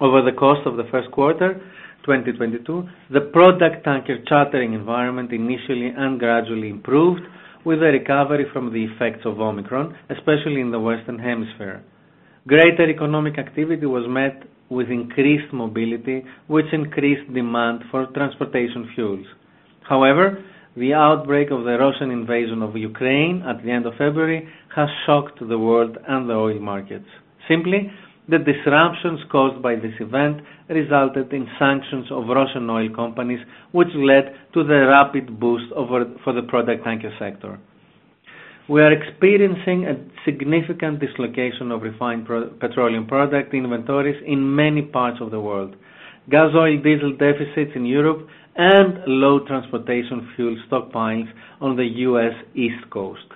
Over the course of the first quarter 2022, the product tanker chartering environment initially and gradually improved with a recovery from the effects of Omicron, especially in the Western Hemisphere. Greater economic activity was met with increased mobility, which increased demand for transportation fuels. However, the outbreak of the Russian invasion of Ukraine at the end of February has shocked the world and the oil markets. Simply, the disruptions caused by this event resulted in sanctions of Russian oil companies, which led to the rapid boost for the product tanker sector. We are experiencing a significant dislocation of refined petroleum product inventories in many parts of the world. Gas oil diesel deficits in Europe and low transportation fuel stockpiles on the U.S. East Coast.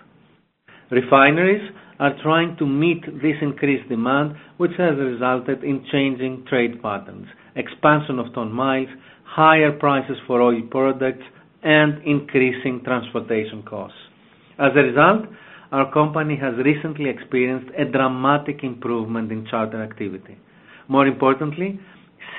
Refineries are trying to meet this increased demand, which has resulted in changing trade patterns, expansion of ton-miles, higher prices for oil products, and increasing transportation costs. As a result, our company has recently experienced a dramatic improvement in charter activity. More importantly,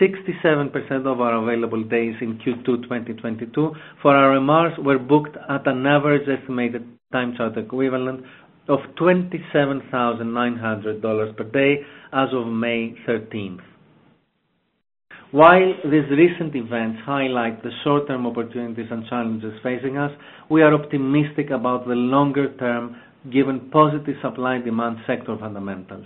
67% of our available days in Q2 2022 for our MRs were booked at an average estimated time charter equivalent of $27,900 per day as of May 13th. While these recent events highlight the short-term opportunities and challenges facing us, we are optimistic about the longer term, given positive supply and demand sector fundamentals.